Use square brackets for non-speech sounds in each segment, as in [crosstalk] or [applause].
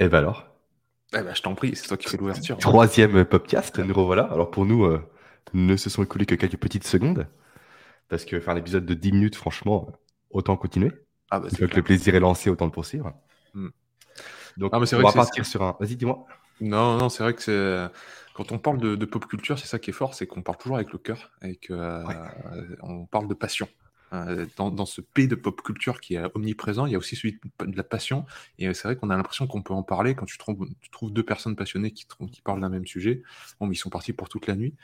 Et ben alors? Eh ben, je t'en prie, c'est toi qui fais l'ouverture. Troisième podcast, nous revoilà. Alors pour nous, euh, ne se sont écoulées que quelques petites secondes. Parce que faire un épisode de 10 minutes, franchement, autant continuer. Ah bah que le plaisir est lancé, autant le poursuivre. Hmm. Donc, Ah, mais on vrai va partir sur un. Vas-y, dis-moi. Non, non, c'est vrai que c'est quand on parle de, de pop culture, c'est ça qui est fort, c'est qu'on parle toujours avec le cœur et que euh, on parle de passion. Euh, Dans, dans ce P de pop culture qui est omniprésent, il y a aussi celui de la passion. Et euh, c'est vrai qu'on a l'impression qu'on peut en parler quand tu trouves, tu trouves deux personnes passionnées qui, parlent d'un même sujet. Bon, mais ils sont partis pour toute la nuit.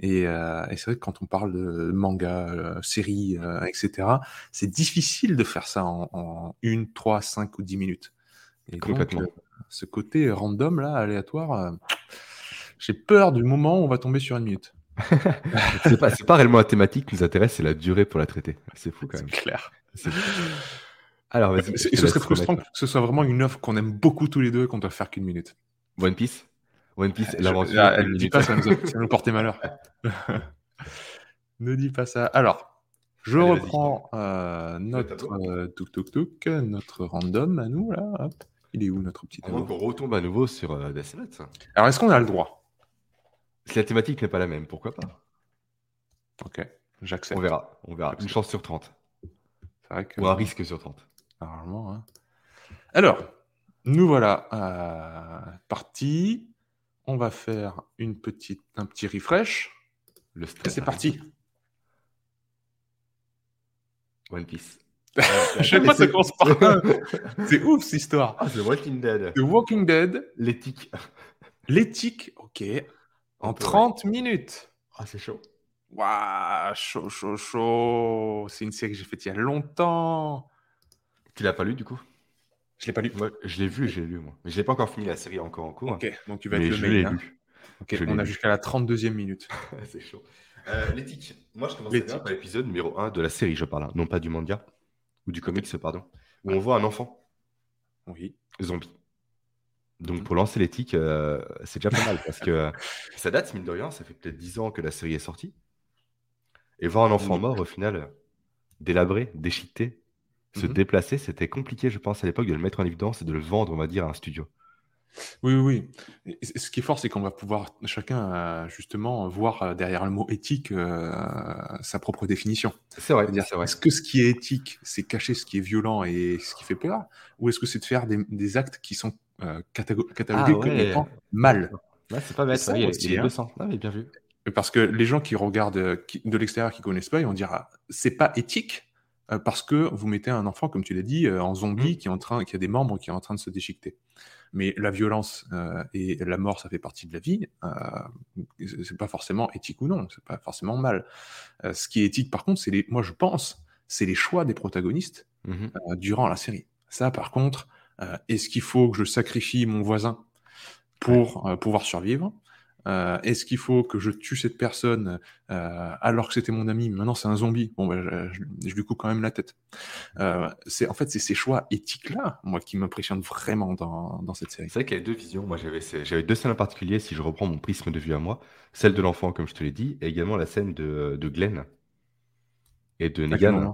Et, euh, et c'est vrai que quand on parle de manga, euh, séries, euh, etc., c'est difficile de faire ça en, en une, trois, cinq ou dix minutes. Et Complètement. ce côté random, là, aléatoire, j'ai peur du moment où on va tomber sur une minute. C'est pas, c'est pas réellement la thématique qui nous intéresse, c'est la durée pour la traiter. C'est fou quand même. clair. C'est fou. Alors, vas-y. Et ce serait frustrant que ce soit vraiment une offre qu'on aime beaucoup tous les deux et qu'on doit faire qu'une minute. One Piece? One Piece, l'aventure. ah, une ne dis minute. pas, ça nous, a- [laughs] ça nous porter malheur. ne dis pas ça. Alors, je Allez, reprends euh, notre euh, tuk tuk tuk, notre random à nous là. hop. Il est où notre petit qu'on retombe à nouveau sur euh, Death Note. Alors, est-ce qu'on a le droit? Si la thématique n'est pas la même, pourquoi pas Ok, j'accepte. On verra. On verra. Une chance sur 30. C'est vrai que Ou un risque sur 30. normalement. hein. Alors, nous voilà euh, partis. On va faire une petite, un petit refresh. Le stress. c'est parti? One Piece. [laughs] Je sais pas, ça commence par. C'est ouf cette histoire. Ah, c'est Walking Dead. The Walking Dead, L'éthique. l'éthique, ok, en Un peu, 30 minutes. Ah, c'est chaud. Waouh, chaud, chaud, chaud. C'est une série que j'ai faite il y a longtemps. Tu l'as pas lu du coup? Je l'ai pas lu. Moi, je l'ai vu, j'ai lu moi. Mais j'ai pas encore fini la série encore en cours. Ok, donc tu vas mais être le je mail. l'ai hein. lu. Ok, Je l'ai on a jusqu'à la 32e minute. [laughs] c'est chaud. Euh, L'éthique. Moi, je commence bien par l'épisode numéro 1 de la série, je parle, hein. non pas du manga, ou du comics, pardon, où on voit un enfant Oui. zombie. Donc Mhm. pour lancer l'éthique, euh, c'est déjà pas mal, parce que [laughs] euh, ça date, mine de rien, ça fait peut-être 10 ans que la série est sortie. Et voir un enfant Oui. mort, au final, euh, délabré, déchiqueté, se Mhm. déplacer, c'était compliqué, je pense, à l'époque, de le mettre en évidence et de le vendre, on va dire, à un studio. Oui, oui, oui. Et Ce qui est fort, c'est qu'on va pouvoir chacun euh, justement voir derrière le mot éthique euh, sa propre définition. C'est vrai, C'est-à-dire, c'est vrai. est-ce que ce qui est éthique, c'est cacher ce qui est violent et ce qui fait peur, ou est-ce que c'est de faire des, des actes qui sont euh, Ah comme ouais. étant mal Ouais, c'est pas bête, ça aussi, il hein. Ah, mais bien vu. Parce que les gens qui regardent qui- de l'extérieur, qui connaissent pas, ils vont dire ah, c'est pas éthique euh, parce que vous mettez un enfant, comme tu l'as dit, euh, en zombie Mm. qui est en train, qui a des membres qui est en train de se déchiqueter. Mais la violence euh, et la mort, ça fait partie de la vie. C'est pas forcément éthique ou non, c'est pas forcément mal. Ce qui est éthique, par contre, c'est les, moi je pense, c'est les choix des protagonistes Mhm. euh, durant la série. Ça, par contre, est-ce qu'il faut que je sacrifie mon voisin pour euh, pouvoir survivre? Euh, Est-ce qu'il faut que je tue cette personne euh, alors que c'était mon ami, maintenant c'est un zombie Bon, bah, je, je- je lui coupe quand même la tête. Euh, c'est en fait c'est ces choix éthiques-là, moi, qui m'impressionnent vraiment dans, dans cette série. C'est vrai qu'il y a deux visions. Moi, j'avais deux scènes en particulier, si je reprends mon prisme de vue à moi. Celle de l'enfant, comme je te l'ai dit, et également la scène de, de Glenn et de Negan,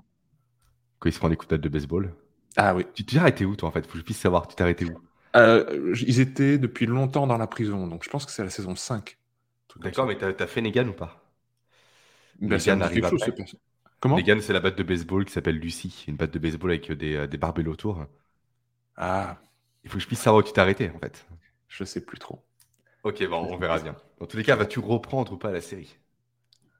quand il se prend des coups de batte de baseball. Ah oui. Tu t'es arrêté où, toi, en fait? Faut que je puisse savoir. Tu t'es arrêté où? Euh, ils étaient depuis longtemps dans la prison, donc je pense que c'est la saison 5. Truc comme D'accord, mais t'as as fait Negan ou pas? Ça Negan arrive chose, après. Comment? Negan, c'est la batte de baseball qui s'appelle Lucy. Une batte de baseball avec euh, des, euh, des barbelés autour. Ah, Il faut que je puisse savoir où tu t'es arrêté, en fait. je sais plus trop. Ok, bon, on verra bien. Dans tous les cas, vas-tu reprendre ou pas la série?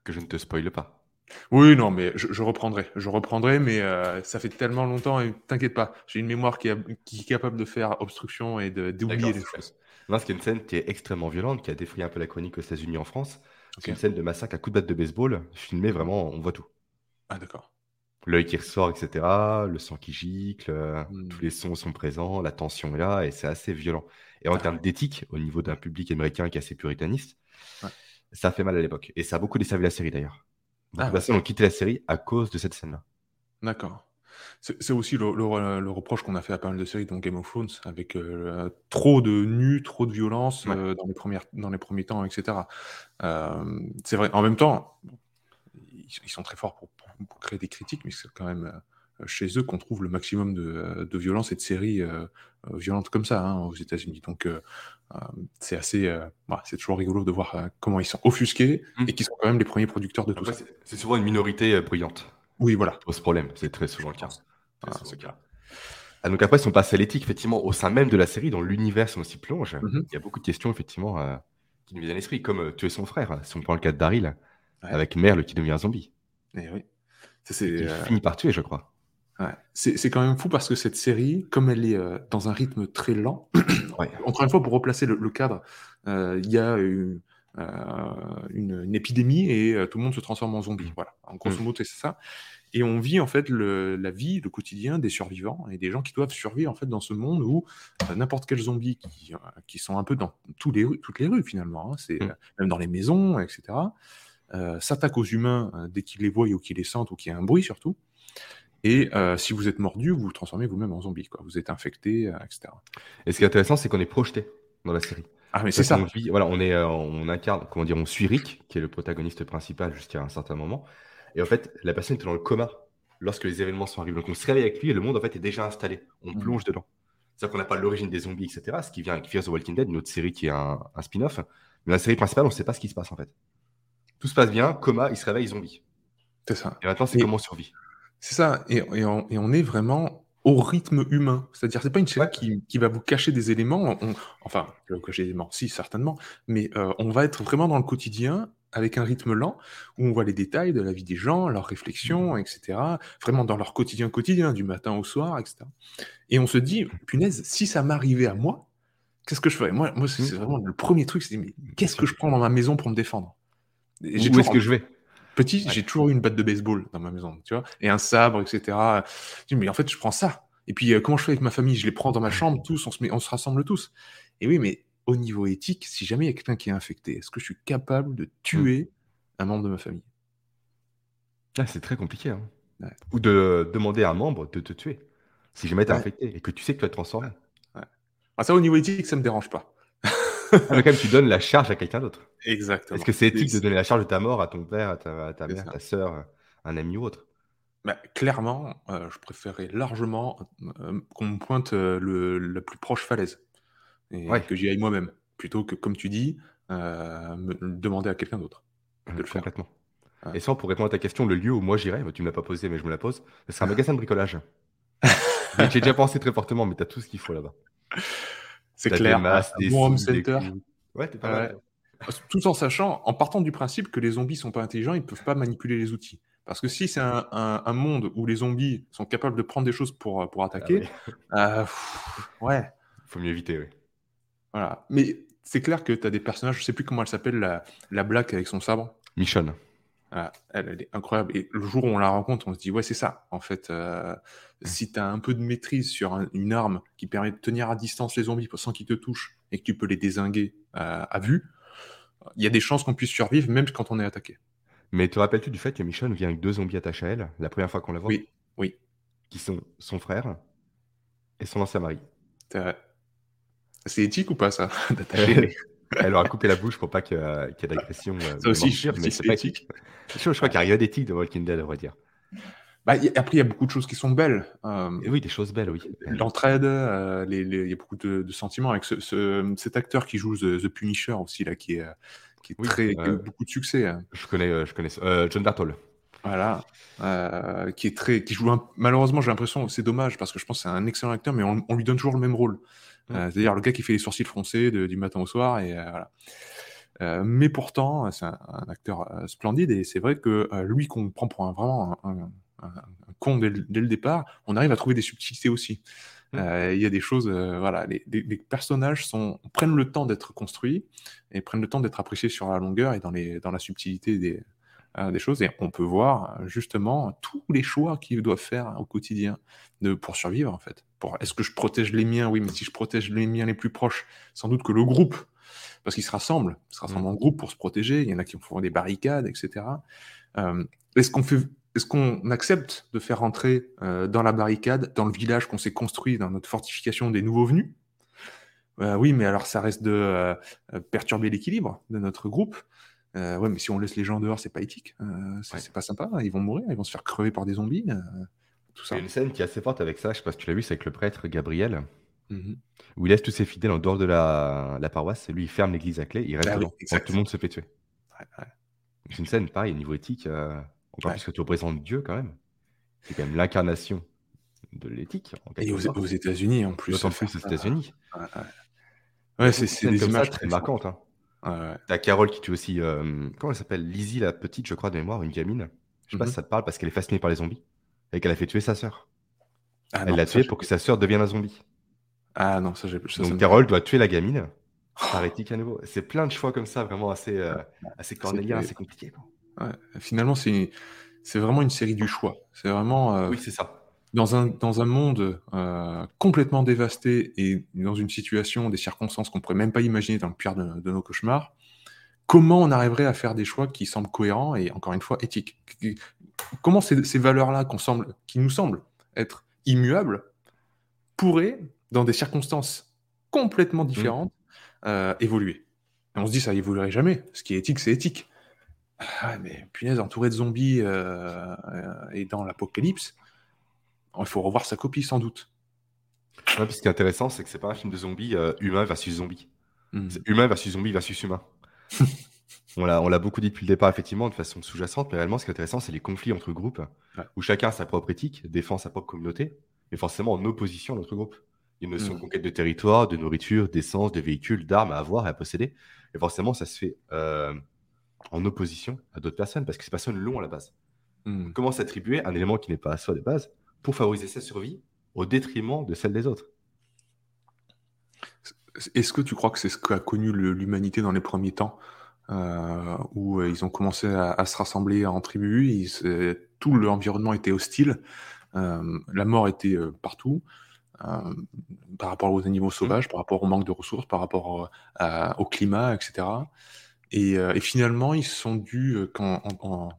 Que je ne te spoile pas. Oui, non, mais je, je reprendrai. Je reprendrai, mais euh, ça fait tellement longtemps et t'inquiète pas, j'ai une mémoire qui, est capable de faire obstruction et de- d'oublier les choses. Non, a une scène qui est extrêmement violente, qui a défrayé un peu la chronique aux États-Unis en France. C'est une scène de massacre à coups de batte de baseball, filmée vraiment, on voit tout. Ah, d'accord. L'œil qui ressort, etc., le sang qui gicle, euh, Hmm. tous les sons sont présents, la tension est là, et c'est assez violent. Et en Ah termes ouais. d'éthique, au niveau d'un public américain qui est assez puritaniste, Ouais. ça fait mal à l'époque. Et ça a beaucoup desservi la série d'ailleurs. Beaucoup Ah personnes ont quitté la série à cause de cette scène-là. D'accord. C'est aussi le, le- le reproche qu'on a fait à pas mal de séries, dont Game of Thrones, avec euh, trop de nus, trop de violence Ouais. euh, dans, les premières, dans les premiers temps, etc. Euh, c'est vrai. En même temps, ils, ils sont très forts pour, pour créer des critiques, mais c'est quand même chez eux qu'on trouve le maximum de, de violence et de séries violentes comme ça hein, aux États-Unis. Donc c'est assez, c'est toujours rigolo de voir comment ils sont offusqués mmh. et qui sont quand même les premiers producteurs de tout ça. C'est souvent une minorité bruyante. Oui, voilà. Ce problème, c'est très souvent le cas. ce cas. Ah, donc après, si on passe à l'éthique, effectivement, au sein même de la série, dans l'univers si on s'y plonge, mmh il y a beaucoup de questions, effectivement, qui nous viennent à l'esprit, comme tuer son frère, si on prend le cas de Daryl, avec Merle qui devient un zombie. Et eh oui. C'est, il finit par tuer, je crois. C'est quand même fou parce que cette série, comme elle est euh, dans un rythme très lent, [clears throat] encore une fois, pour replacer le, cadre, euh, il y a une, euh, une, épidémie et tout le monde se transforme en zombie. Voilà, en grosso mm. modo, c'est ça. Et on vit en fait le, la vie, le quotidien des survivants et des gens qui doivent survivre en fait dans ce monde où n'importe quel zombie qui, qui, sont un peu dans tous les toutes les rues finalement, hein, c'est mm. même dans les maisons, etc. s'attaque aux humains dès qu'ils les voient ou qu'ils les sentent ou qu'il y a un bruit surtout. Et euh, si vous êtes mordu, vous vous transformez vous-même en zombie. Quoi. Vous êtes infecté, euh, etc. Et ce qui est intéressant, c'est qu'on est projeté dans la série. Ah, mais c'est ça. On voilà, on, est, euh, on incarne, comment dire, on suit Rick, qui est le protagoniste principal jusqu'à un certain moment. Et en fait, la personne est dans le coma lorsque les événements sont arrivés. Donc on se réveille avec lui et le monde en fait est déjà installé. On mmh. plonge dedans. C'est-à-dire qu'on n'a pas l'origine des zombies, etc. Ce qui vient avec Fear the Walking Dead, une autre série qui est un, spin-off. Mais la série principale, on ne sait pas ce qui se passe en fait. Tout se passe bien, coma, il se réveille zombie. C'est ça. Et maintenant, c'est comment on survit. C'est ça, et, on, est vraiment au rythme humain. C'est-à-dire, c'est pas une série qui, va vous cacher des éléments, enfin, vous cacher des éléments, si, certainement, mais euh, on va être vraiment dans le quotidien avec un rythme lent, où on voit les détails de la vie des gens, leurs réflexions, mmh. etc. Vraiment dans leur quotidien quotidien, du matin au soir, etc. Et on se dit, punaise, si ça m'arrivait à moi, qu'est-ce que je ferais? Moi, moi c'est mmh. vraiment le premier truc, c'est mais qu'est-ce que je prends dans ma maison pour me défendre? Où est-ce que je vais? Petit, j'ai toujours eu une batte de baseball dans ma maison, tu vois, et un sabre, etc. Je dis, mais en fait, je prends ça. Et puis, euh, comment je fais avec ma famille? Je les prends dans ma chambre, tous, on se, met, on se rassemble tous. Et oui, mais au niveau éthique, si jamais il y a quelqu'un qui est infecté, est-ce que je suis capable de tuer un membre de ma famille? Ah, C'est très compliqué. Hein. Ou de demander à un membre de te tuer, si jamais tu es infecté et que tu sais que tu vas te transformer. Ah, ça, au niveau éthique, ça me dérange pas. [laughs] Mais quand même, tu donnes la charge à quelqu'un d'autre. Exactement. Est-ce que c'est éthique de donner la charge de ta mort à ton père, à ta, mère, à ta soeur, un ami ou autre? Bah, Clairement, euh, je préférerais largement euh, qu'on me pointe euh, le, la plus proche falaise et que j'y aille moi-même, plutôt que, comme tu dis, me demander à quelqu'un d'autre de le faire. Complètement. Et ça, pour répondre à ta question, le lieu où moi j'irais, tu ne l'as pas posé, mais je me la pose, ce sera un magasin de bricolage. [laughs] J'ai déjà pensé très fortement, mais tu as tout ce qu'il faut là-bas. [laughs] C'est clair. Des bon home center. Ouais, t'es pas mal. Tout en sachant, en partant du principe que les zombies sont pas intelligents, ils ne peuvent pas manipuler les outils. Parce que si c'est un, monde où les zombies sont capables de prendre des choses pour, pour attaquer, ah euh, ouais. Faut mieux éviter, oui. Voilà. Mais c'est clair que tu as des personnages, je sais plus comment elle s'appelle, la, la Black avec son sabre. Michonne. Ah, elle, est incroyable. Et le jour où on la rencontre, on se dit, ouais, c'est ça. En fait, euh, si tu as un peu de maîtrise sur une arme qui permet de tenir à distance les zombies sans qu'ils te touchent et que tu peux les désinguer euh, à vue, il y a des chances qu'on puisse survivre même quand on est attaqué. Mais te rappelles-tu du fait que Michonne vient avec deux zombies attachés à elle, la première fois qu'on la voit? Oui, oui. Qui sont son frère et son ancien mari. C'est éthique ou pas ça [laughs] Elle leur a coupé la bouche pour pas qu'il y ait d'agression. Euh, ça aussi, mais c'est pas éthique. Je, crois qu'il y a rien d'éthique de Walking Dead, on va dire. Bah, après, il y a beaucoup de choses qui sont belles. Euh, oui, des choses belles, oui. L'entraide, euh, il y a beaucoup de, sentiments avec ce, cet acteur qui joue The, Punisher aussi, là, qui est, qui est très, a beaucoup de succès. Hein. Je connais, je connais John Bartol. Voilà, qui est très, qui joue malheureusement, j'ai l'impression, c'est dommage parce que je pense que c'est un excellent acteur, mais on, on, lui donne toujours le même rôle. C'est-à-dire le gars qui fait les sourcils froncés du matin au soir et voilà. Euh, mais pourtant, c'est un, acteur euh, splendide et c'est vrai que euh, lui qu'on prend pour un, vraiment un, con dès, le départ, on arrive à trouver des subtilités aussi. Mmh. Il y a des choses, voilà, les, personnages sont, prennent le temps d'être construits et prennent le temps d'être appréciés sur la longueur et dans, les, dans la subtilité des, des choses. Et on peut voir justement tous les choix qu'ils doivent faire au quotidien de, pour survivre en fait. Pour, est-ce que je protège les miens? Oui, mais si je protège les miens les plus proches, sans doute que le groupe parce qu'ils se rassemblent, ils se rassemblent mmh. en groupe pour se protéger. Il y en a qui font des barricades, etc. Euh, est-ce qu'on fait, est-ce qu'on accepte de faire rentrer euh, dans la barricade, dans le village qu'on s'est construit, dans notre fortification des nouveaux venus? Euh, Oui, mais alors ça reste de perturber l'équilibre de notre groupe. Ouais, mais si on laisse les gens dehors, c'est pas éthique, c'est pas sympa. Ils vont mourir, ils vont se faire crever par des zombies. tout Il y ça. a une scène qui est assez forte avec ça, je sais pas si tu l'as vu, c'est avec le prêtre Gabriel, Mhm. où il laisse tous ses fidèles en dehors de la, la paroisse, lui il ferme l'église à clé, il reste Ah dedans, tout le monde se fait tuer. Ouais, ouais. C'est une scène, pareil, au niveau éthique, euh, encore plus que tu représentes Dieu quand même. C'est quand même l'incarnation de l'éthique, Et aux, États-Unis, en plus. D'autant plus aux ça. États-Unis. Ouais, c'est des ça images très très marquantes. hein. Ouais. T'as Carole qui tue aussi, euh, comment elle s'appelle? Lizzie, la petite, je crois, de mémoire, une gamine. Je sais pas Mhm. si ça te parle parce qu'elle est fascinée par les zombies et qu'elle a fait tuer sa sœur. Ah Elle l'a tuée pour que sa sœur devienne un zombie. Ah non, ça, j'ai ça Donc Carole doit tuer la gamine par éthique à nouveau. C'est plein de choix comme ça, vraiment assez, euh, assez cornélien, assez compliqué. quoi. Ouais. Finalement, c'est c'est vraiment une série du choix. C'est vraiment euh, Oui, c'est ça. Dans un dans un monde euh, complètement dévasté et dans une situation, des circonstances qu'on pourrait même pas imaginer dans le pire de, de nos cauchemars. Comment on arriverait à faire des choix qui semblent cohérents et encore une fois éthiques? Comment ces, ces valeurs-là qu'on semble, qui nous semblent être immuables pourraient, dans des circonstances complètement différentes, euh, évoluer? Et on se dit ça évoluerait jamais. Ce qui est éthique, c'est éthique. Ah, mais punaise, entouré de zombies euh, et dans l'apocalypse, il faut revoir sa copie sans doute. Ouais, puis ce qui est intéressant, c'est que c'est pas un film de zombies euh, humain versus zombie. Hmm. C'est humain versus zombie versus humain. [laughs] on l'a on beaucoup dit depuis le départ, effectivement, de façon sous-jacente, mais réellement, ce qui est intéressant, c'est les conflits entre groupes, Ouais. où chacun a sa propre éthique, défend sa propre communauté, mais forcément en opposition à notre groupe. Il y a une notion de conquête de territoire, de nourriture, d'essence, de véhicules, d'armes à avoir et à posséder. Et forcément, ça se fait euh, en opposition à d'autres personnes, parce que ces personnes l'ont à la base. Hmm. Comment s'attribuer un élément qui n'est pas à soi de base pour favoriser sa survie au détriment de celle des autres Est-ce que tu crois que c'est ce qu'a connu l'humanité dans les premiers temps, euh, où euh, ils ont commencé à, se rassembler en tribus, tout l'environnement était hostile, euh, la mort était partout, par rapport aux animaux sauvages, par rapport au manque de ressources, par rapport au climat, etc. Et, finalement, ils se sont en- en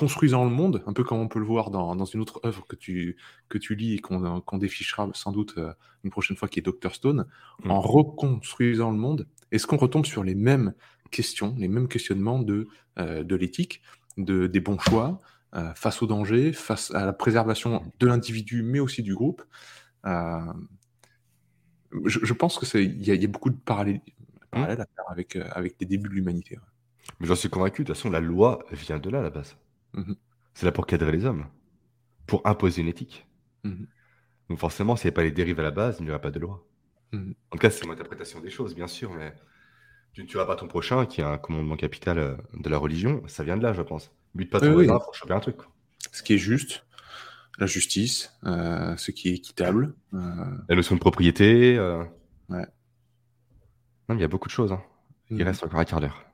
construisant le monde, un peu comme on peut le voir dans, dans une autre œuvre que tu, que tu lis et qu'on défichera sans doute euh, une prochaine fois, qui est Dr. Stone, Mm. en reconstruisant le monde, est-ce qu'on retombe sur les mêmes questions, les mêmes questionnements de, euh, de l'éthique, de, des bons choix, euh, face au danger, face à la préservation de l'individu, mais aussi du groupe Euh, je, je pense que c'est il y, y a beaucoup de parallèles, parallèles à faire avec, avec les débuts de l'humanité. ouais. Mais j'en suis convaincu, de toute façon, la loi vient de là à la base. Mhm. C'est là pour cadrer les hommes, pour imposer une éthique. Mhm. Donc forcément, s'il n'y avait pas les dérives à la base, il n'y aurait pas de loi. Mhm. En tout cas, c'est mon interprétation des choses, bien sûr, mais tu ne tueras pas ton prochain, qui est un commandement capital euh, de la religion, ça vient de là, je pense. Bute pas ton Oui, oui. voisin pour choper un truc. quoi. Ce qui est juste, la justice, euh, ce qui est équitable. euh, La notion de propriété. euh, Ouais. Non, mais il y a beaucoup de choses. hein. Il reste encore un quart d'heure.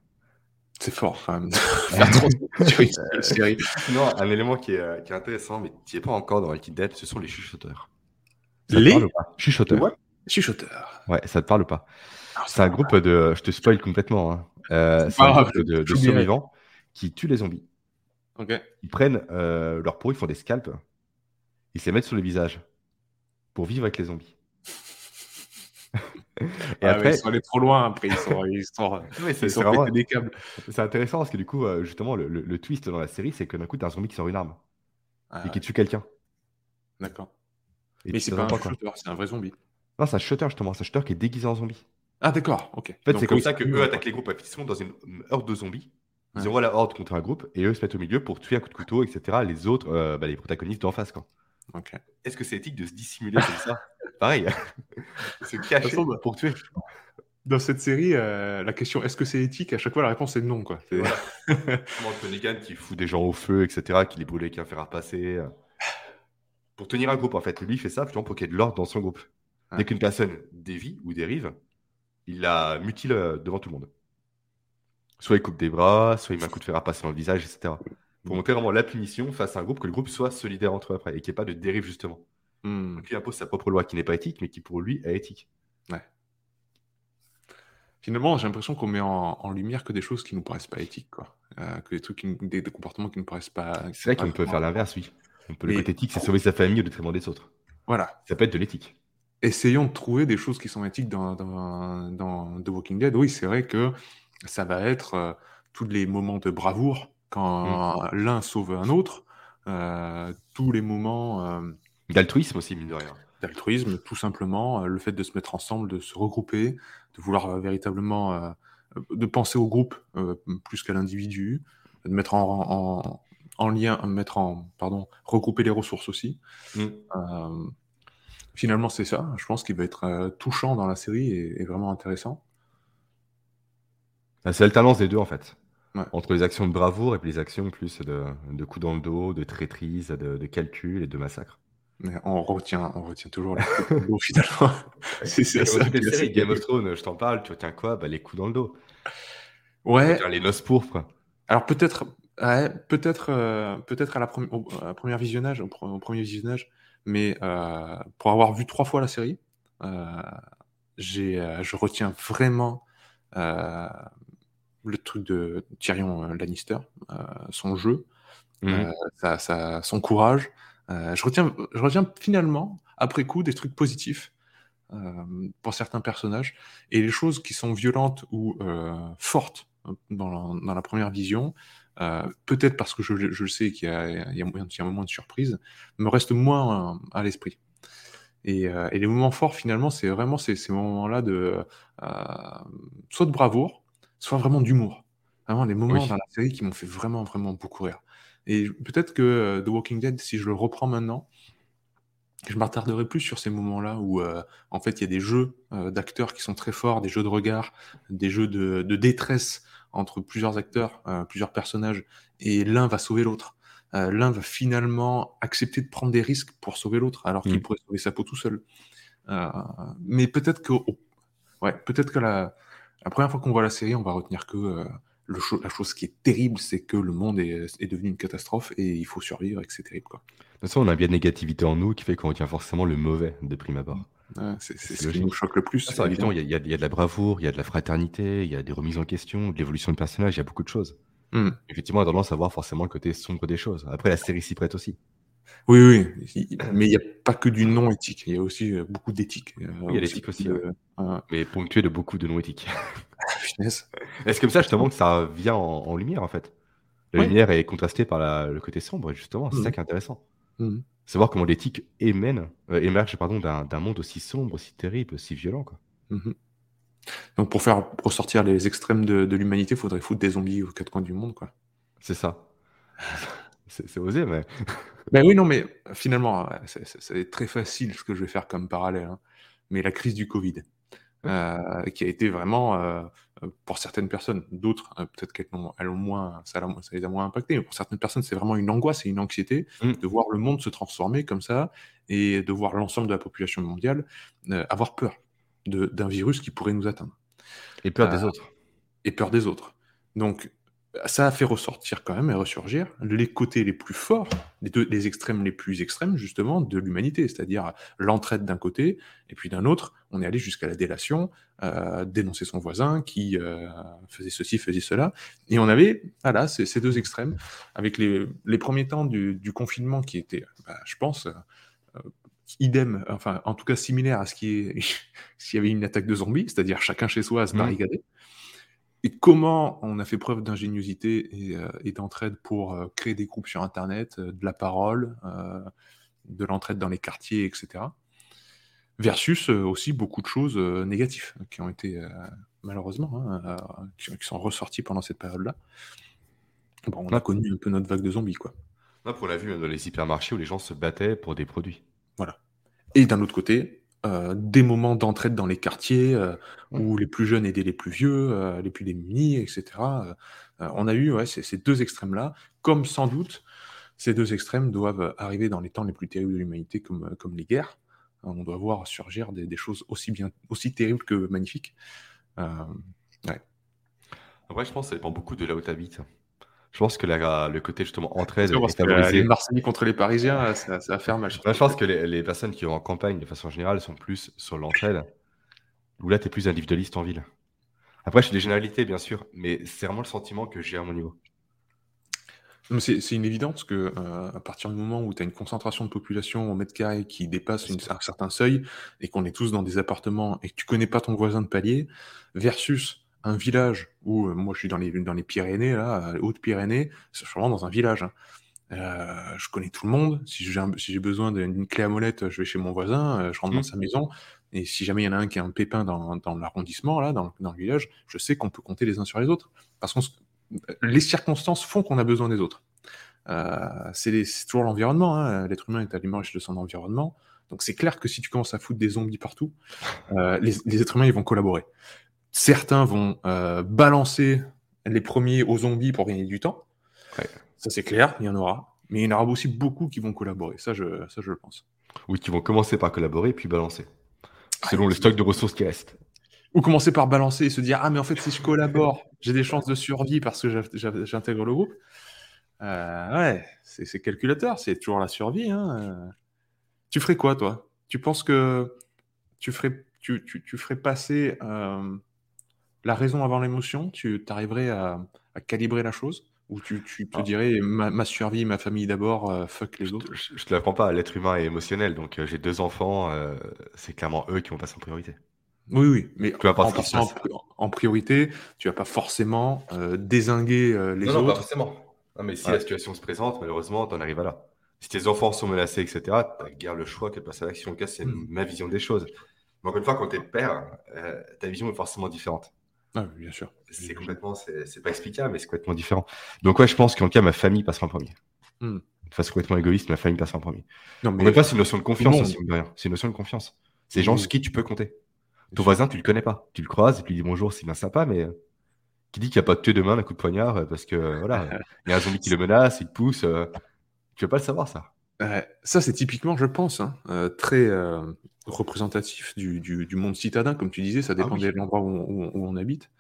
C'est fort quand même. [laughs] Faire trop de- [laughs] sur une série. Sinon, un élément qui est, euh, qui est intéressant, mais qui n'est pas encore dans Walking Dead, ce sont les chuchoteurs. Ça Les Chuchoteurs. What Chuchoteur. Ouais, ça te parle ou pas? Ah, C'est un groupe de. Je te spoil complètement. hein. Euh, c'est un grave, groupe de, survivants qui tuent les zombies. Ils prennent euh, leur peau, ils font des scalps, ils se les mettent sur le visage pour vivre avec les zombies. [laughs] Et Ah, après, ils sont allés trop loin après. Ils sont, ils sont, [laughs] c'est ils sont vraiment- des câbles. c'est intéressant parce que du coup, euh, justement, le, le- le twist dans la série, c'est que d'un coup, t'as un zombie qui sort une arme Ah, et qui tue quelqu'un. D'accord. Mais c'est pas un shooter, c'est un vrai zombie. Non, c'est un shutter justement, c'est un shutter qui est déguisé en zombie. Ah d'accord, ok. En fait, c'est comme oui, ça que eux attaquent les groupes. Ils sont dans une horde de zombies. Ils envoient la horde contre un groupe et eux se mettent au milieu pour tuer un coup de couteau, etc. Les autres, euh, bah, les protagonistes d'en face. Quoi. Est-ce que c'est éthique de se dissimuler comme ça? [laughs] Pareil, [laughs] se cacher façon, bah- pour tuer. Dans cette série, euh, la question est-ce que c'est éthique? À chaque fois, la réponse est non, quoi. C'est- Voilà. [laughs] Anthony Negan qui fout des gens au feu, etc., qui les brûle avec un fer à repasser. euh, Pour tenir un groupe, en fait. Lui, il fait ça pour qu'il y ait de l'ordre dans son groupe. Ouais. Dès qu'une personne dévie ou dérive, il la mutile euh, devant tout le monde. Soit il coupe des bras, soit il met un coup de fer à passer dans le visage, etc. Pour montrer vraiment la punition face à un groupe, que le groupe soit solidaire entre eux après et qu'il n'y ait pas de dérive, justement. Donc il impose sa propre loi qui n'est pas éthique, mais qui pour lui est éthique. Finalement, j'ai l'impression qu'on met en, en lumière que des choses qui nous paraissent pas éthiques, quoi. Euh, que des trucs, qui des, des comportements qui nous paraissent pas. C'est vrai qu'on peut faire l'inverse, oui. On peut, le Mais- côté éthique, c'est sauver sa famille au détriment des autres. Voilà. Ça peut être de l'éthique. Essayons de trouver des choses qui sont éthiques dans, dans, dans The Walking Dead. Oui, c'est vrai que ça va être euh, tous les moments de bravoure quand l'un sauve un autre, tous les moments. D'altruisme aussi, mine de rien. D'altruisme, tout simplement. le fait de se mettre ensemble, de se regrouper, de vouloir véritablement. de penser au groupe plus qu'à l'individu, de mettre en, en, lien, mettre en. Pardon, regrouper les ressources aussi. Mm. finalement, c'est ça. Je pense qu'il va être touchant dans la série et vraiment intéressant. C'est l'alternance des deux, en fait. Entre les actions de bravoure et puis les actions plus de, de coups dans le dos, de traîtrise, de, de calcul et de massacre. Mais on retient, on retient toujours les coups dans le dos, [laughs] finalement. c'est ça. Game of Thrones, je t'en parle, tu retiens quoi? Bah, Les coups dans le dos. Ouais. Les noces pourpres. Alors peut-être peut-être euh, peut-être à la première visionnage, au, premier visionnage, mais euh, pour avoir vu trois fois la série, euh, j'ai, je retiens vraiment le truc de Tyrion euh, Lannister, euh, son jeu, mmh. euh, son courage. je, retiens, je retiens finalement, après coup, des trucs positifs pour certains personnages. Et les choses qui sont violentes ou fortes dans la, première vision, peut-être parce que je, le sais qu'il y, y, a un moment de surprise, me restent moins à, l'esprit. Et, les moments forts, finalement, c'est vraiment ces, ces moments-là de soit de bravoure, soit vraiment d'humour. Vraiment des moments dans la série qui m'ont fait vraiment, vraiment beaucoup rire. Et peut-être que euh, The Walking Dead, si je le reprends maintenant, je m'attarderai plus sur ces moments-là où, euh, en fait, il y a des jeux euh, d'acteurs qui sont très forts, des jeux de regard, des jeux de, détresse entre plusieurs acteurs, plusieurs personnages, et l'un va sauver l'autre. l'un va finalement accepter de prendre des risques pour sauver l'autre, alors qu'il mmh. pourrait sauver sa peau tout seul. mais peut-être que, ouais, peut-être que la, la première fois qu'on voit la série, on va retenir que euh, le la chose qui est terrible, c'est que le monde est, devenu une catastrophe et il faut survivre et que c'est terrible. Quoi. De toute façon, on a bien de négativité en nous qui fait qu'on retient forcément le mauvais de prime abord. c'est ce qui nous choque le plus. Ah, il y, a de la bravoure, il y a de la fraternité, il y a des remises en question, de l'évolution de personnage, il y a beaucoup de choses. Hmm. Effectivement, on a tendance à voir forcément le côté sombre des choses. Après, la série s'y prête aussi. Oui, oui, mais il n'y a pas que du non-éthique, il y a aussi euh, beaucoup d'éthique. Oui, il y a l'éthique aussi, mais ponctué de beaucoup de non-éthique. [laughs] Est-ce comme ça justement que ça vient en, lumière en fait? La lumière est contrastée par le côté sombre, justement, c'est ça mmh. qui est intéressant. Mmh. Savoir comment l'éthique émène, euh, émerge pardon, d'un monde aussi sombre, aussi terrible, aussi violent. Quoi. Mmh Donc pour faire ressortir les extrêmes de, l'humanité, il faudrait foutre des zombies aux quatre coins du monde. quoi. C'est ça. [laughs] c'est osé, mais... [laughs] Ben oui, non, mais finalement, c'est très facile ce que je vais faire comme parallèle. Hein. Mais la crise du Covid, euh, qui a été vraiment, euh, pour certaines personnes, d'autres, euh, peut-être qu'elles ont, moins, ça, les a moins impacté, mais pour certaines personnes, c'est vraiment une angoisse et une anxiété mmh. de voir le monde se transformer comme ça et de voir l'ensemble de la population mondiale avoir peur d'un virus qui pourrait nous atteindre. Et peur des autres. Et peur des autres. Donc, ça a fait ressortir quand même et ressurgir les côtés les plus forts, les, deux, les extrêmes les plus extrêmes, justement, de l'humanité, c'est-à-dire l'entraide d'un côté, et puis d'un autre, on est allé jusqu'à la délation, euh, dénoncer son voisin qui euh, faisait ceci, faisait cela, et on avait, voilà, ces, ces deux extrêmes, avec les, les premiers temps du, du, confinement qui étaient, bah, je pense, euh, idem, enfin, en tout cas similaire à ce qui est [laughs] s'il y avait une attaque de zombies, c'est-à-dire chacun chez soi à se mmh. Et comment on a fait preuve d'ingéniosité et, euh, d'entraide pour euh, créer des groupes sur Internet, euh, de la parole, de l'entraide dans les quartiers, etc. Versus aussi beaucoup de choses négatives qui ont été, malheureusement, hein, qui, sont ressorties pendant cette période-là. Bon, on a connu un peu notre vague de zombies, quoi. on l'a vu dans les hypermarchés où les gens se battaient pour des produits. Voilà. Et d'un autre côté, euh, des moments d'entraide dans les quartiers, euh, où les plus jeunes aidaient les plus vieux, euh, les plus démunis etc. on a eu, ouais, ces deux extrêmes-là, comme sans doute ces deux extrêmes doivent arriver dans les temps les plus terribles de l'humanité comme, comme les guerres. On doit voir surgir des choses aussi bien aussi terribles que magnifiques. ouais. Après, je pense que ça dépend beaucoup de là où tu habites. Je pense que le côté justement entraide est favorisé. Les Marseillais contre les Parisiens, ça, ça va faire mal. je pense que les, personnes qui vont en campagne, de façon générale, sont plus sur l'entraide, où là, tu es plus individualiste en ville. Après, je suis des généralités, bien sûr, mais c'est vraiment le sentiment que j'ai à mon niveau. C'est une évidence que euh, à partir du moment où tu as une concentration de population au mètre carré qui dépasse un certain seuil et qu'on est tous dans des appartements et que tu connais pas ton voisin de palier, versus un village où, euh, moi je suis dans les, dans les Pyrénées, là, Hautes-Pyrénées, c'est vraiment dans un village. Hein. je connais tout le monde. Si j'ai si besoin d'une clé à molette, je vais chez mon voisin, je rentre dans mmh. sa maison. Et si jamais il y en a un qui a un pépin dans, dans l'arrondissement, là, dans, dans, le village, je sais qu'on peut compter les uns sur les autres. Parce que les circonstances font qu'on a besoin des autres. c'est toujours l'environnement. Hein. L'être humain est à l'image de son environnement. Donc c'est clair que si tu commences à foutre des zombies partout, les, les, êtres humains ils vont collaborer. Certains vont balancer les premiers aux zombies pour gagner du temps. Ça, c'est clair, il y en aura. Mais il y en aura aussi beaucoup qui vont collaborer. Ça, je, ça, je le pense. Oui, qui vont commencer par collaborer puis balancer. Selon le stock de ressources qui reste. Ou commencer par balancer et se dire Ah, mais en fait, si je collabore, j'ai des chances de survie parce que j'intègre le groupe. Euh, ouais, c'est calculateur, c'est toujours la survie. Hein. Tu ferais quoi, toi? Tu penses que tu ferais, tu, tu, tu ferais passer euh, la raison avant l'émotion, tu arriverais à, calibrer la chose Ou tu, te ah. dirais ma, survie, ma famille d'abord, euh, fuck les autres? Je ne te l'apprends pas, l'être humain est émotionnel, donc euh, j'ai deux enfants, euh, c'est clairement eux qui vont passer en priorité. Oui, oui, mais en, en, priorité, tu vas pas forcément désinguer les autres. Non, pas forcément. mais si la situation se présente, malheureusement, tu en arrives à là. Si tes enfants sont menacés, etc., tu guère le choix que de passer à l'action. En cas, c'est hmm. ma vision des choses. Mais encore une fois, quand tu es père, ta vision est forcément différente. Ah, bien sûr. C'est complètement, c'est pas explicable, mais c'est complètement différent. Donc, ouais, je pense qu'en cas, ma famille passera en premier. Hmm. De façon complètement égoïste, ma famille passera en premier. Non, mais pas, c'est une notion de confiance aussi, C'est une notion de confiance. C'est gens sur qui tu peux compter. Ton voisin, tu le connais pas. Tu le croises et tu lui dis bonjour, c'est bien sympa, mais euh, qui dit qu'il n'y a pas de tuer demain d'un coup de poignard euh, parce que euh, voilà, [laughs] il y a un zombie qui le menace, il te pousse. tu veux pas le savoir, ça. Ça, c'est typiquement, je pense, hein, très représentatif du, du, monde citadin, comme tu disais, ça ah dépendait de l'endroit où, on habite.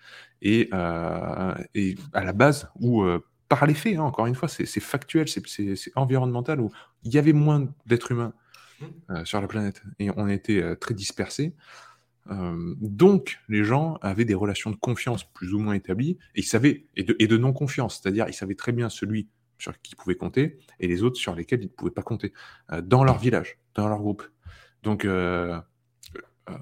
Et, euh, et, à la base, où euh, par les faits, hein, encore une fois, c'est factuel, c'est environnemental, où il y avait moins d'êtres humains mmh. euh, sur la planète et on était très dispersés. donc, les gens avaient des relations de confiance plus ou moins établies et ils savaient, et de, et de non-confiance, c'est-à-dire ils savaient très bien celui sur qui ils pouvaient compter et les autres sur lesquels ils ne pouvaient pas compter, dans leur village, dans leur groupe. Donc, euh, euh,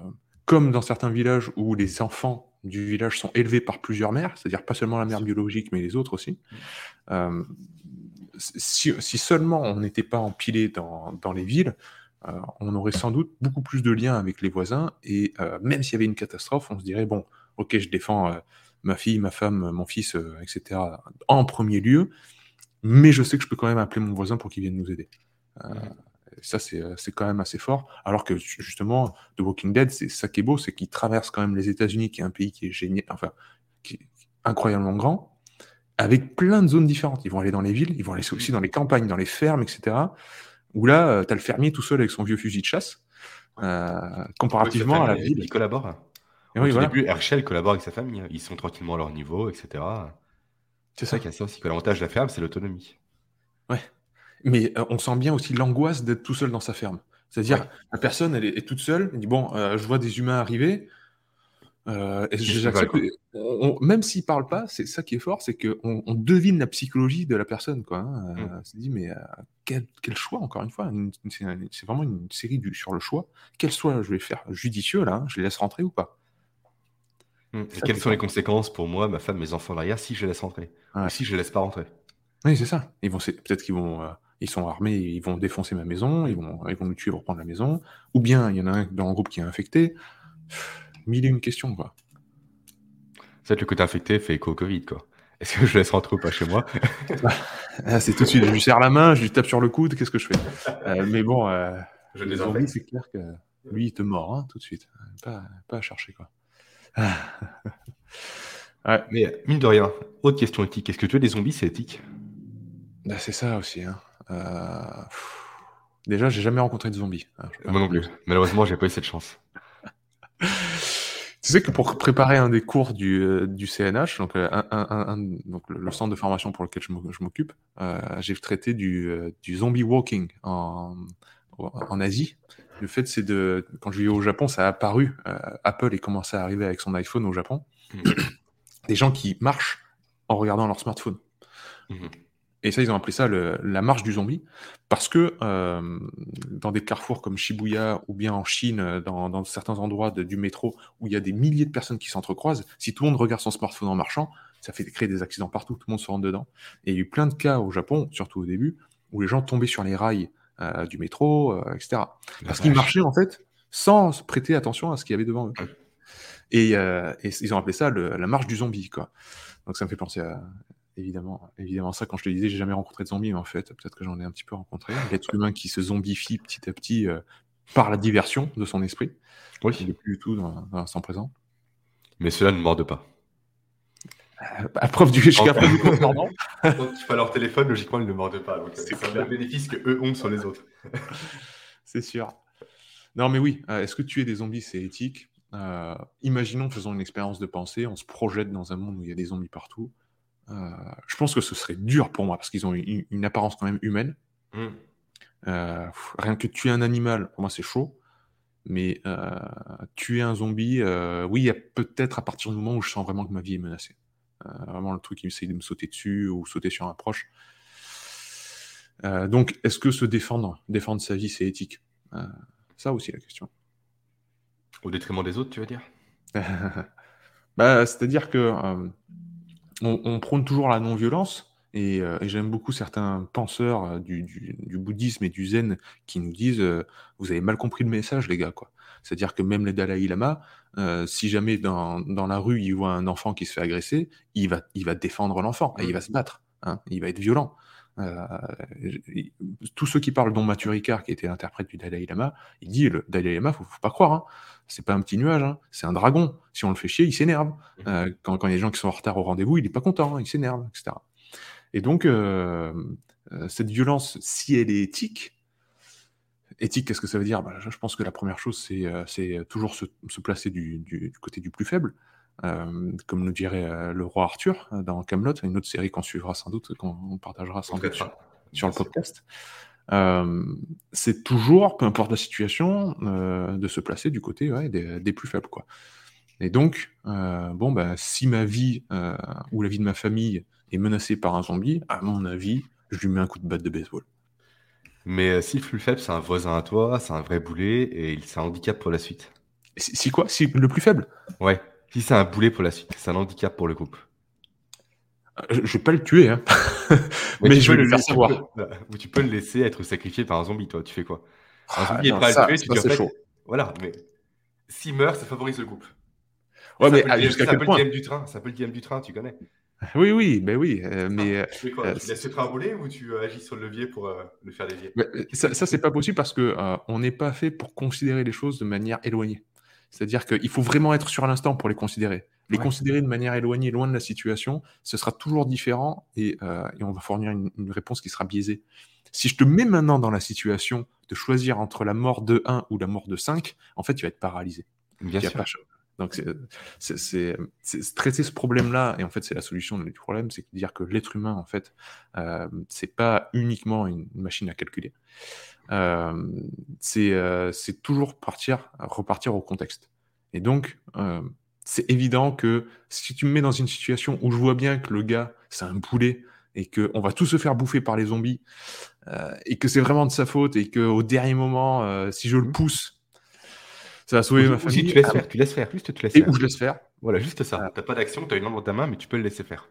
comme dans certains villages où les enfants du village sont élevés par plusieurs mères, c'est-à-dire pas seulement la mère biologique, mais les autres aussi, euh, si, seulement on n'était pas empilé dans, dans les villes, on aurait sans doute beaucoup plus de liens avec les voisins, et même s'il y avait une catastrophe, on se dirait, bon, ok, je défends ma fille, ma femme, mon fils, etc., en premier lieu, mais je sais que je peux quand même appeler mon voisin pour qu'il vienne nous aider. Ça, euh, c'est quand même assez fort. Alors que justement, The Walking Dead, c'est ça qui est beau, c'est qu'il traverse quand même les États-Unis, qui est un pays qui est génial, enfin, qui est incroyablement grand, avec plein de zones différentes. Ils vont aller dans les villes, ils vont aller aussi dans les campagnes, dans les fermes, etc. Où là, euh, tu as le fermier tout seul avec son vieux fusil de chasse, euh, comparativement à la ville. Il collabore. Et oui, Au début, Herschel collabore avec sa famille. Ils sont tranquillement à leur niveau, etc. C'est ça qui a ça aussi. L'avantage de la ferme, c'est l'autonomie. Ouais. Mais euh, on sent bien aussi l'angoisse d'être tout seul dans sa ferme. C'est-à-dire, la personne, elle est, toute seule, elle dit Bon, euh, je vois des humains arriver. Euh, même s'ils ne parlent pas, c'est ça qui est fort, c'est qu'on on devine la psychologie de la personne. Quoi, hein. mm. se dit, mais quel, choix, encore une fois C'est vraiment une série du, sur le choix. Quel choix je vais faire? Judicieux, là hein, Je les laisse rentrer ou pas? Mm. Quelles sont les conséquences pour moi, ma femme, mes enfants derrière, si je les laisse rentrer si je les laisse pas rentrer? Oui, c'est ça. Peut-être qu'ils vont ils sont armés, ils vont défoncer ma maison, ils vont, ils vont me tuer pour prendre la maison. Ou bien il y en a un dans le groupe qui est infecté. Mille et une questions, quoi. C'est le côté infecté fait écho au Covid, quoi. Est-ce que je laisse rentrer ou pas chez moi? [laughs] Ah, C'est tout de suite, je lui serre la main, je lui tape sur le coude, qu'est-ce que je fais? Euh, Mais bon, euh, je c'est clair que lui, il te mord hein, tout de suite. Pas, pas à chercher, quoi. Ouais. Mais mine de rien, autre question éthique. Est-ce que tu as des zombies, c'est éthique? Bah, c'est ça aussi. Hein. Euh, déjà, j'ai jamais rencontré de zombies. Hein, Moi non plus. Malheureusement, j'ai pas eu cette chance. tu sais que pour préparer un des cours du, euh, du CNH, donc, euh, un, donc, le centre de formation pour lequel je m'occupe, j'ai traité du, du zombie walking en, en Asie. Le fait, c'est de. Quand je vis au Japon, ça a apparu. Apple est commencé à arriver avec son iPhone au Japon. Mmh. Des gens qui marchent en regardant leur smartphone. Mmh. Et ça, ils ont appelé ça la marche du zombie, parce que euh, dans des carrefours comme Shibuya ou bien en Chine, euh, dans, certains endroits du métro où il y a des milliers de personnes qui s'entrecroisent, si tout le monde regarde son smartphone en marchant, ça fait créer des accidents partout, tout le monde se rentre dedans. Et il y a eu plein de cas au Japon, surtout au début, où les gens tombaient sur les rails du métro, etc. Parce qu'ils marchaient en fait sans prêter attention à ce qu'il y avait devant eux. Et, ils ont appelé ça la marche du zombie, quoi. Donc ça me fait penser à, évidemment, évidemment ça. Quand je te disais, j'ai jamais rencontré de zombie, mais en fait, peut-être que j'en ai un petit peu rencontré. L'être humain qui se zombifie petit à petit par la diversion de son esprit. Oui. Il n'est plus du tout dans, dans l'instant présent. Mais cela ne morde pas. Euh, à preuve du [laughs] jusqu'à preuve du contraire. Quand tu fais leur téléphone, logiquement, ils ne mordent pas. Donc, c'est le bénéfice que eux ont sur les autres. [laughs] c'est sûr. Non, mais oui, euh, est-ce que tuer des zombies, c'est éthique euh, Imaginons, faisons une expérience de pensée, on se projette dans un monde où il y a des zombies partout. je pense que ce serait dur pour moi, parce qu'ils ont une, apparence quand même humaine. Hmm. rien que tuer un animal, pour moi, c'est chaud. Mais tuer un zombie, oui, il y a peut-être à partir du moment où je sens vraiment que ma vie est menacée. Euh, vraiment le truc qui essaye de me sauter dessus ou sauter sur un proche. Euh, donc, est-ce que se défendre, défendre sa vie, c'est éthique? Euh, Ça aussi la question. Au détriment des autres, tu veux dire? [laughs] Bah, C'est-à-dire que on, prône toujours la non-violence, et, j'aime beaucoup certains penseurs du, du, bouddhisme et du zen qui nous disent Vous avez mal compris le message, les gars. quoi. C'est-à-dire que même les Dalai Lama, euh, si jamais dans, dans, la rue, il voit un enfant qui se fait agresser, il va, il va défendre l'enfant et il va se battre. Hein, il va être violent. Euh, tous ceux qui parlent, dont Mathieu Ricard, qui était l'interprète du Dalai Lama, il dit le Dalai Lama, faut, faut pas croire, hein, c'est pas un petit nuage, hein, c'est un dragon. Si on le fait chier, il s'énerve. Mmh. Euh, quand, quand il y a des gens qui sont en retard au rendez-vous, il n'est pas content, hein, il s'énerve, etc. Et donc, cette violence, si elle est éthique, Éthique, qu'est-ce que ça veut dire? Bah, Je pense que la première chose, c'est euh, toujours se, placer du, côté du plus faible. Euh, comme nous dirait euh, le roi Arthur dans Camelot, une autre série qu'on suivra sans doute, qu'on partagera sans doute sur, le podcast. c'est toujours, peu importe la situation, de se placer du côté des, plus faibles. Quoi. Et donc, bon, bah, si ma vie ou la vie de ma famille est menacée par un zombie, à mon avis, je lui mets un coup de batte de baseball. Mais euh, si le plus faible, c'est un voisin à toi, c'est un vrai boulet, et il c'est un handicap pour la suite. Si, quoi? Si le plus faible? Ouais. Si c'est un boulet pour la suite, c'est un handicap pour le groupe. Euh, je, vais pas le tuer, hein. [laughs] mais, je vais le faire savoir. [laughs] Ou tu peux le laisser être sacrifié par un zombie, toi. Tu fais quoi? Un ah, zombie est pas le tuer, tu dis chaud. Voilà, mais s'il meurt, ça favorise le groupe. Ouais, mais jusqu'à quel point le du train, c'est un peu le du train, tu connais. Oui, oui, ben oui, euh, mais... tu, quoi, euh, tu laisses le train rouler ou tu euh, agis sur le levier pour le faire dévier Ça, ça c'est pas possible parce que on n'est pas fait pour considérer les choses de manière éloignée. C'est-à-dire qu'il faut vraiment être sur l'instant pour les considérer. Les considérer de manière éloignée, loin de la situation, ce sera toujours différent et, et on va fournir une, réponse qui sera biaisée. Si je te mets maintenant dans la situation de choisir entre la mort de 1 ou la mort de 5, en fait, tu vas être paralysé. Bien sûr. Donc, c'est traiter ce problème-là, et en fait, c'est la solution du problème, c'est dire que l'être humain, en fait, euh, c'est pas uniquement une machine à calculer. Euh, euh, c'est toujours partir, repartir au contexte. Et donc, euh, c'est évident que si tu me mets dans une situation où je vois bien que le gars, c'est un poulet, et qu'on va tous se faire bouffer par les zombies, et que c'est vraiment de sa faute, et qu'au dernier moment, si je le mmh. pousse, ça va sauver ma famille. tu laisses faire, tu laisses faire, juste tu laisses Et où je laisse faire? Voilà, juste ça. T'as pas d'action, tu as une lampe dans ta main, mais tu peux le laisser faire.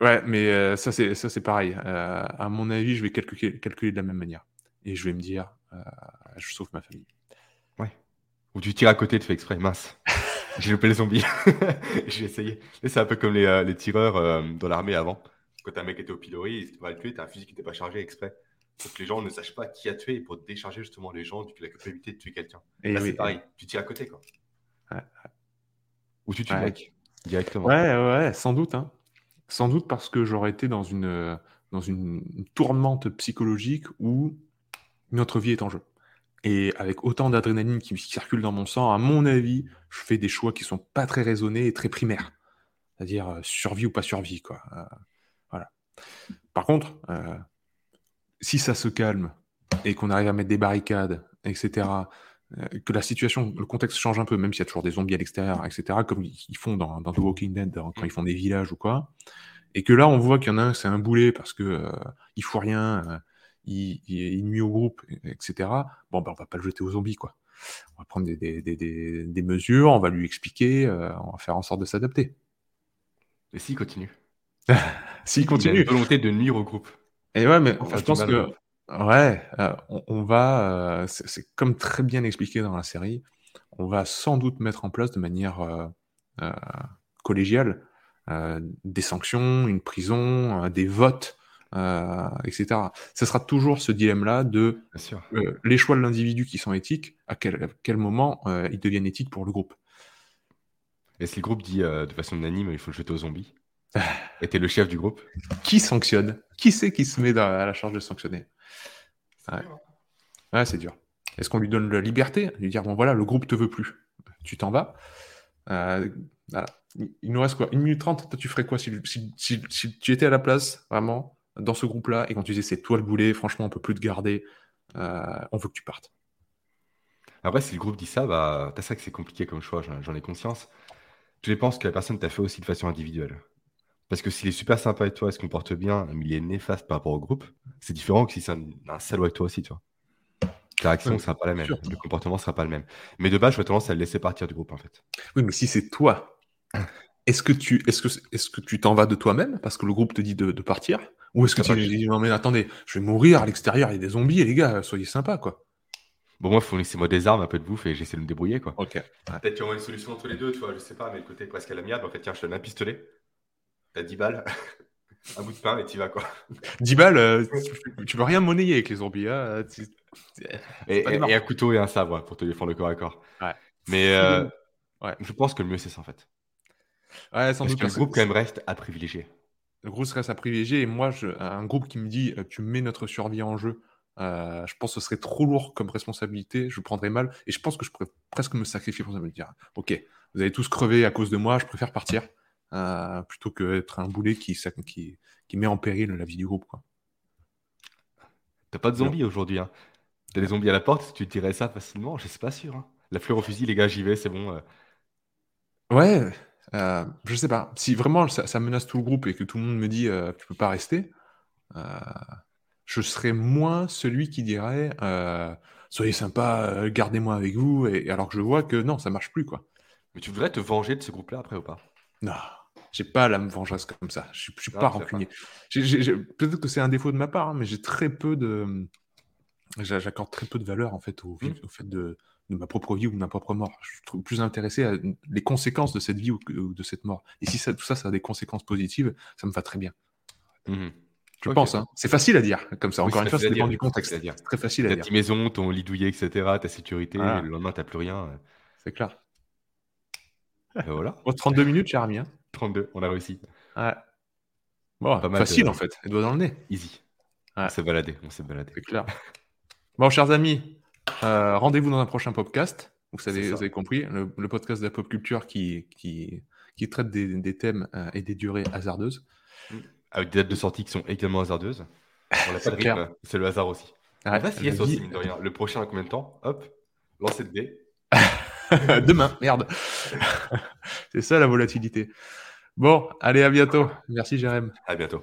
Ouais, mais euh, ça c'est ça c'est pareil. Euh, à mon avis, je vais calculer, calculer de la même manière. Et je vais me dire, euh, je sauve ma famille. Ouais. Ou tu tires à côté, tu fais exprès, mince. [laughs] J'ai loupé les zombies. [laughs] J'ai essayé. C'est un peu comme les, les tireurs dans l'armée avant. Quand un mec était au pilori, tu vas le tuer, t'as un fusil qui n'était pas chargé exprès pour que les gens ne sachent pas qui a tué et pour décharger justement les gens de la culpabilité de tuer quelqu'un. Là, c'est pareil, tu tires à côté, quoi. Ou tu tues mec directement. Ouais, ouais, sans doute. Hein. Sans doute parce que j'aurais été dans une, dans une tourmente psychologique où notre vie est en jeu. Et avec autant d'adrénaline qui circule dans mon sang, à mon avis, je fais des choix qui sont pas très raisonnés et très primaires. C'est-à-dire euh, survie ou pas survie, quoi. Euh, voilà. Par contre, euh, si ça se calme et qu'on arrive à mettre des barricades, etc., euh, que la situation, le contexte change un peu, même s'il y a toujours des zombies à l'extérieur, etc., comme ils font dans, The Walking Dead quand ils font des villages ou quoi, et que là on voit qu'il y en a un, c'est un boulet parce que euh, il faut rien, euh, il, il, nuit au groupe, etc. Bon, ben on va pas le jeter aux zombies, quoi. On va prendre des, des, des, des mesures, on va lui expliquer, on va faire en sorte de s'adapter. Et s'il continue? [laughs] S'il continue. Il a une volonté de nuire au groupe. Et ouais, mais je pense que Ouais, euh, on, va, euh, c'est comme très bien expliqué dans la série, on va sans doute mettre en place de manière euh, collégiale des sanctions, une prison, des votes, etc. Ce sera toujours ce dilemme-là de les choix de l'individu qui sont éthiques, à quel, quel moment ils deviennent éthiques pour le groupe. Et si le groupe dit de façon unanime, il faut le jeter aux zombies, [sighs] t'es le chef du groupe Qui sanctionne? Qui c'est qui se met à la charge de sanctionner? Ouais, c'est dur. Est-ce qu'on lui donne la liberté Lui dire, bon voilà, le groupe te veut plus. Tu t'en vas. Euh, Il nous reste quoi? Une minute trente tu ferais quoi si, tu étais à la place, vraiment, dans ce groupe-là, et quand tu disais, c'est toi le boulet, franchement, on peut plus te garder, euh, on veut que tu partes? Après, si le groupe dit ça, bah, t'as ça que c'est compliqué comme choix, j'en ai conscience. Je pense que la personne t'a fait aussi de façon individuelle. Parce que s'il est super sympa avec toi, il se comporte bien, mais il est néfaste par rapport au groupe, c'est différent que si c'est un, salaud avec toi aussi, tu vois. La réaction ne sera pas la même, le comportement ne sera pas le même. Mais de base, j'aurais tendance à le laisser partir du groupe, en fait. Oui, mais si c'est toi, est-ce que tu est-ce que, est-ce que tu t'en vas de toi-même parce que le groupe te dit de, partir? Ou est-ce que tu dis non mais attendez, je vais mourir à l'extérieur, il y a des zombies, les gars, soyez sympas, quoi. Bon, moi, fournissez-moi des armes, un peu de bouffe et j'essaie de me débrouiller, quoi. Ok. Peut-être qu'il y aura une solution entre les deux, tu vois, je sais pas, mais le côté presque à l'amiable, en fait, tiens, je te donne un pistolet, T'as 10 balles, [laughs] un bout de pain et t'y vas quoi. 10 balles, euh, tu, peux rien monnayer avec les zombies. Hein, et, un couteau et un sabre pour te défendre le corps à corps. Mais euh, ouais. je pense que le mieux c'est ça en fait. Ouais, sans Parce que le groupe quand même reste à privilégier. Le groupe reste à privilégier et moi, je, un groupe qui me dit euh, tu mets notre survie en jeu, je pense que ce serait trop lourd comme responsabilité, je prendrais mal et je pense que je pourrais presque me sacrifier pour ça, me dire ok, vous allez tous crever à cause de moi, je préfère partir. Euh, plutôt qu'être un boulet qui, qui, qui, met en péril la vie du groupe. Quoi. T'as pas de zombies aujourd'hui. Hein. T'as des zombies à la porte, tu dirais ça facilement, je suis pas sûr. Hein. La fleur au fusil, les gars, j'y vais, c'est bon. Euh. Ouais, euh, je sais pas. Si vraiment ça, menace tout le groupe et que tout le monde me dit euh, tu peux pas rester, je serais moins celui qui dirait soyez sympa, gardez-moi avec vous, et, alors que je vois que non, ça marche plus quoi. Mais tu voudrais te venger de ce groupe-là après ou pas? Non. J'ai pas la vengeance comme ça. Je, je suis pas rancunier. Peut-être que c'est un défaut de ma part, hein, mais j'ai très peu de. J'accorde très peu de valeur en fait au, mmh. fait de, ma propre vie ou de ma propre mort. Je suis plus intéressé à les conséquences de cette vie ou, de cette mort. Et si ça, tout ça, ça a des conséquences positives, ça me va très bien. Mmh Je pense. Hein. C'est facile à dire comme ça. Encore une fois, ça dépend du contexte. C'est très facile à dire. Ta maison, ton lit douillet, etc., ta sécurité, le lendemain, t'as plus rien. C'est clair. Et voilà. [laughs] 32 minutes, cher ami. Hein. 32, on a réussi. Ouais. Bon, facile en fait, les doigts dans le nez. Easy. On s'est baladé, on s'est baladé. C'est clair. [laughs] Bon, chers amis, euh, rendez-vous dans un prochain podcast. Vous, savez, vous avez compris, le, podcast de la pop culture qui, qui, qui traite des, thèmes euh, et des durées hasardeuses. Mm. Avec des dates de sortie qui sont également hasardeuses. Rythme, [laughs] c'est le hasard aussi. Ah, aussi, mine de rien. Le prochain, à combien de temps Hop, lancez le dé. [laughs] Demain, merde. c'est ça la volatilité. Bon, allez, à bientôt. Merci, Jérém. À bientôt.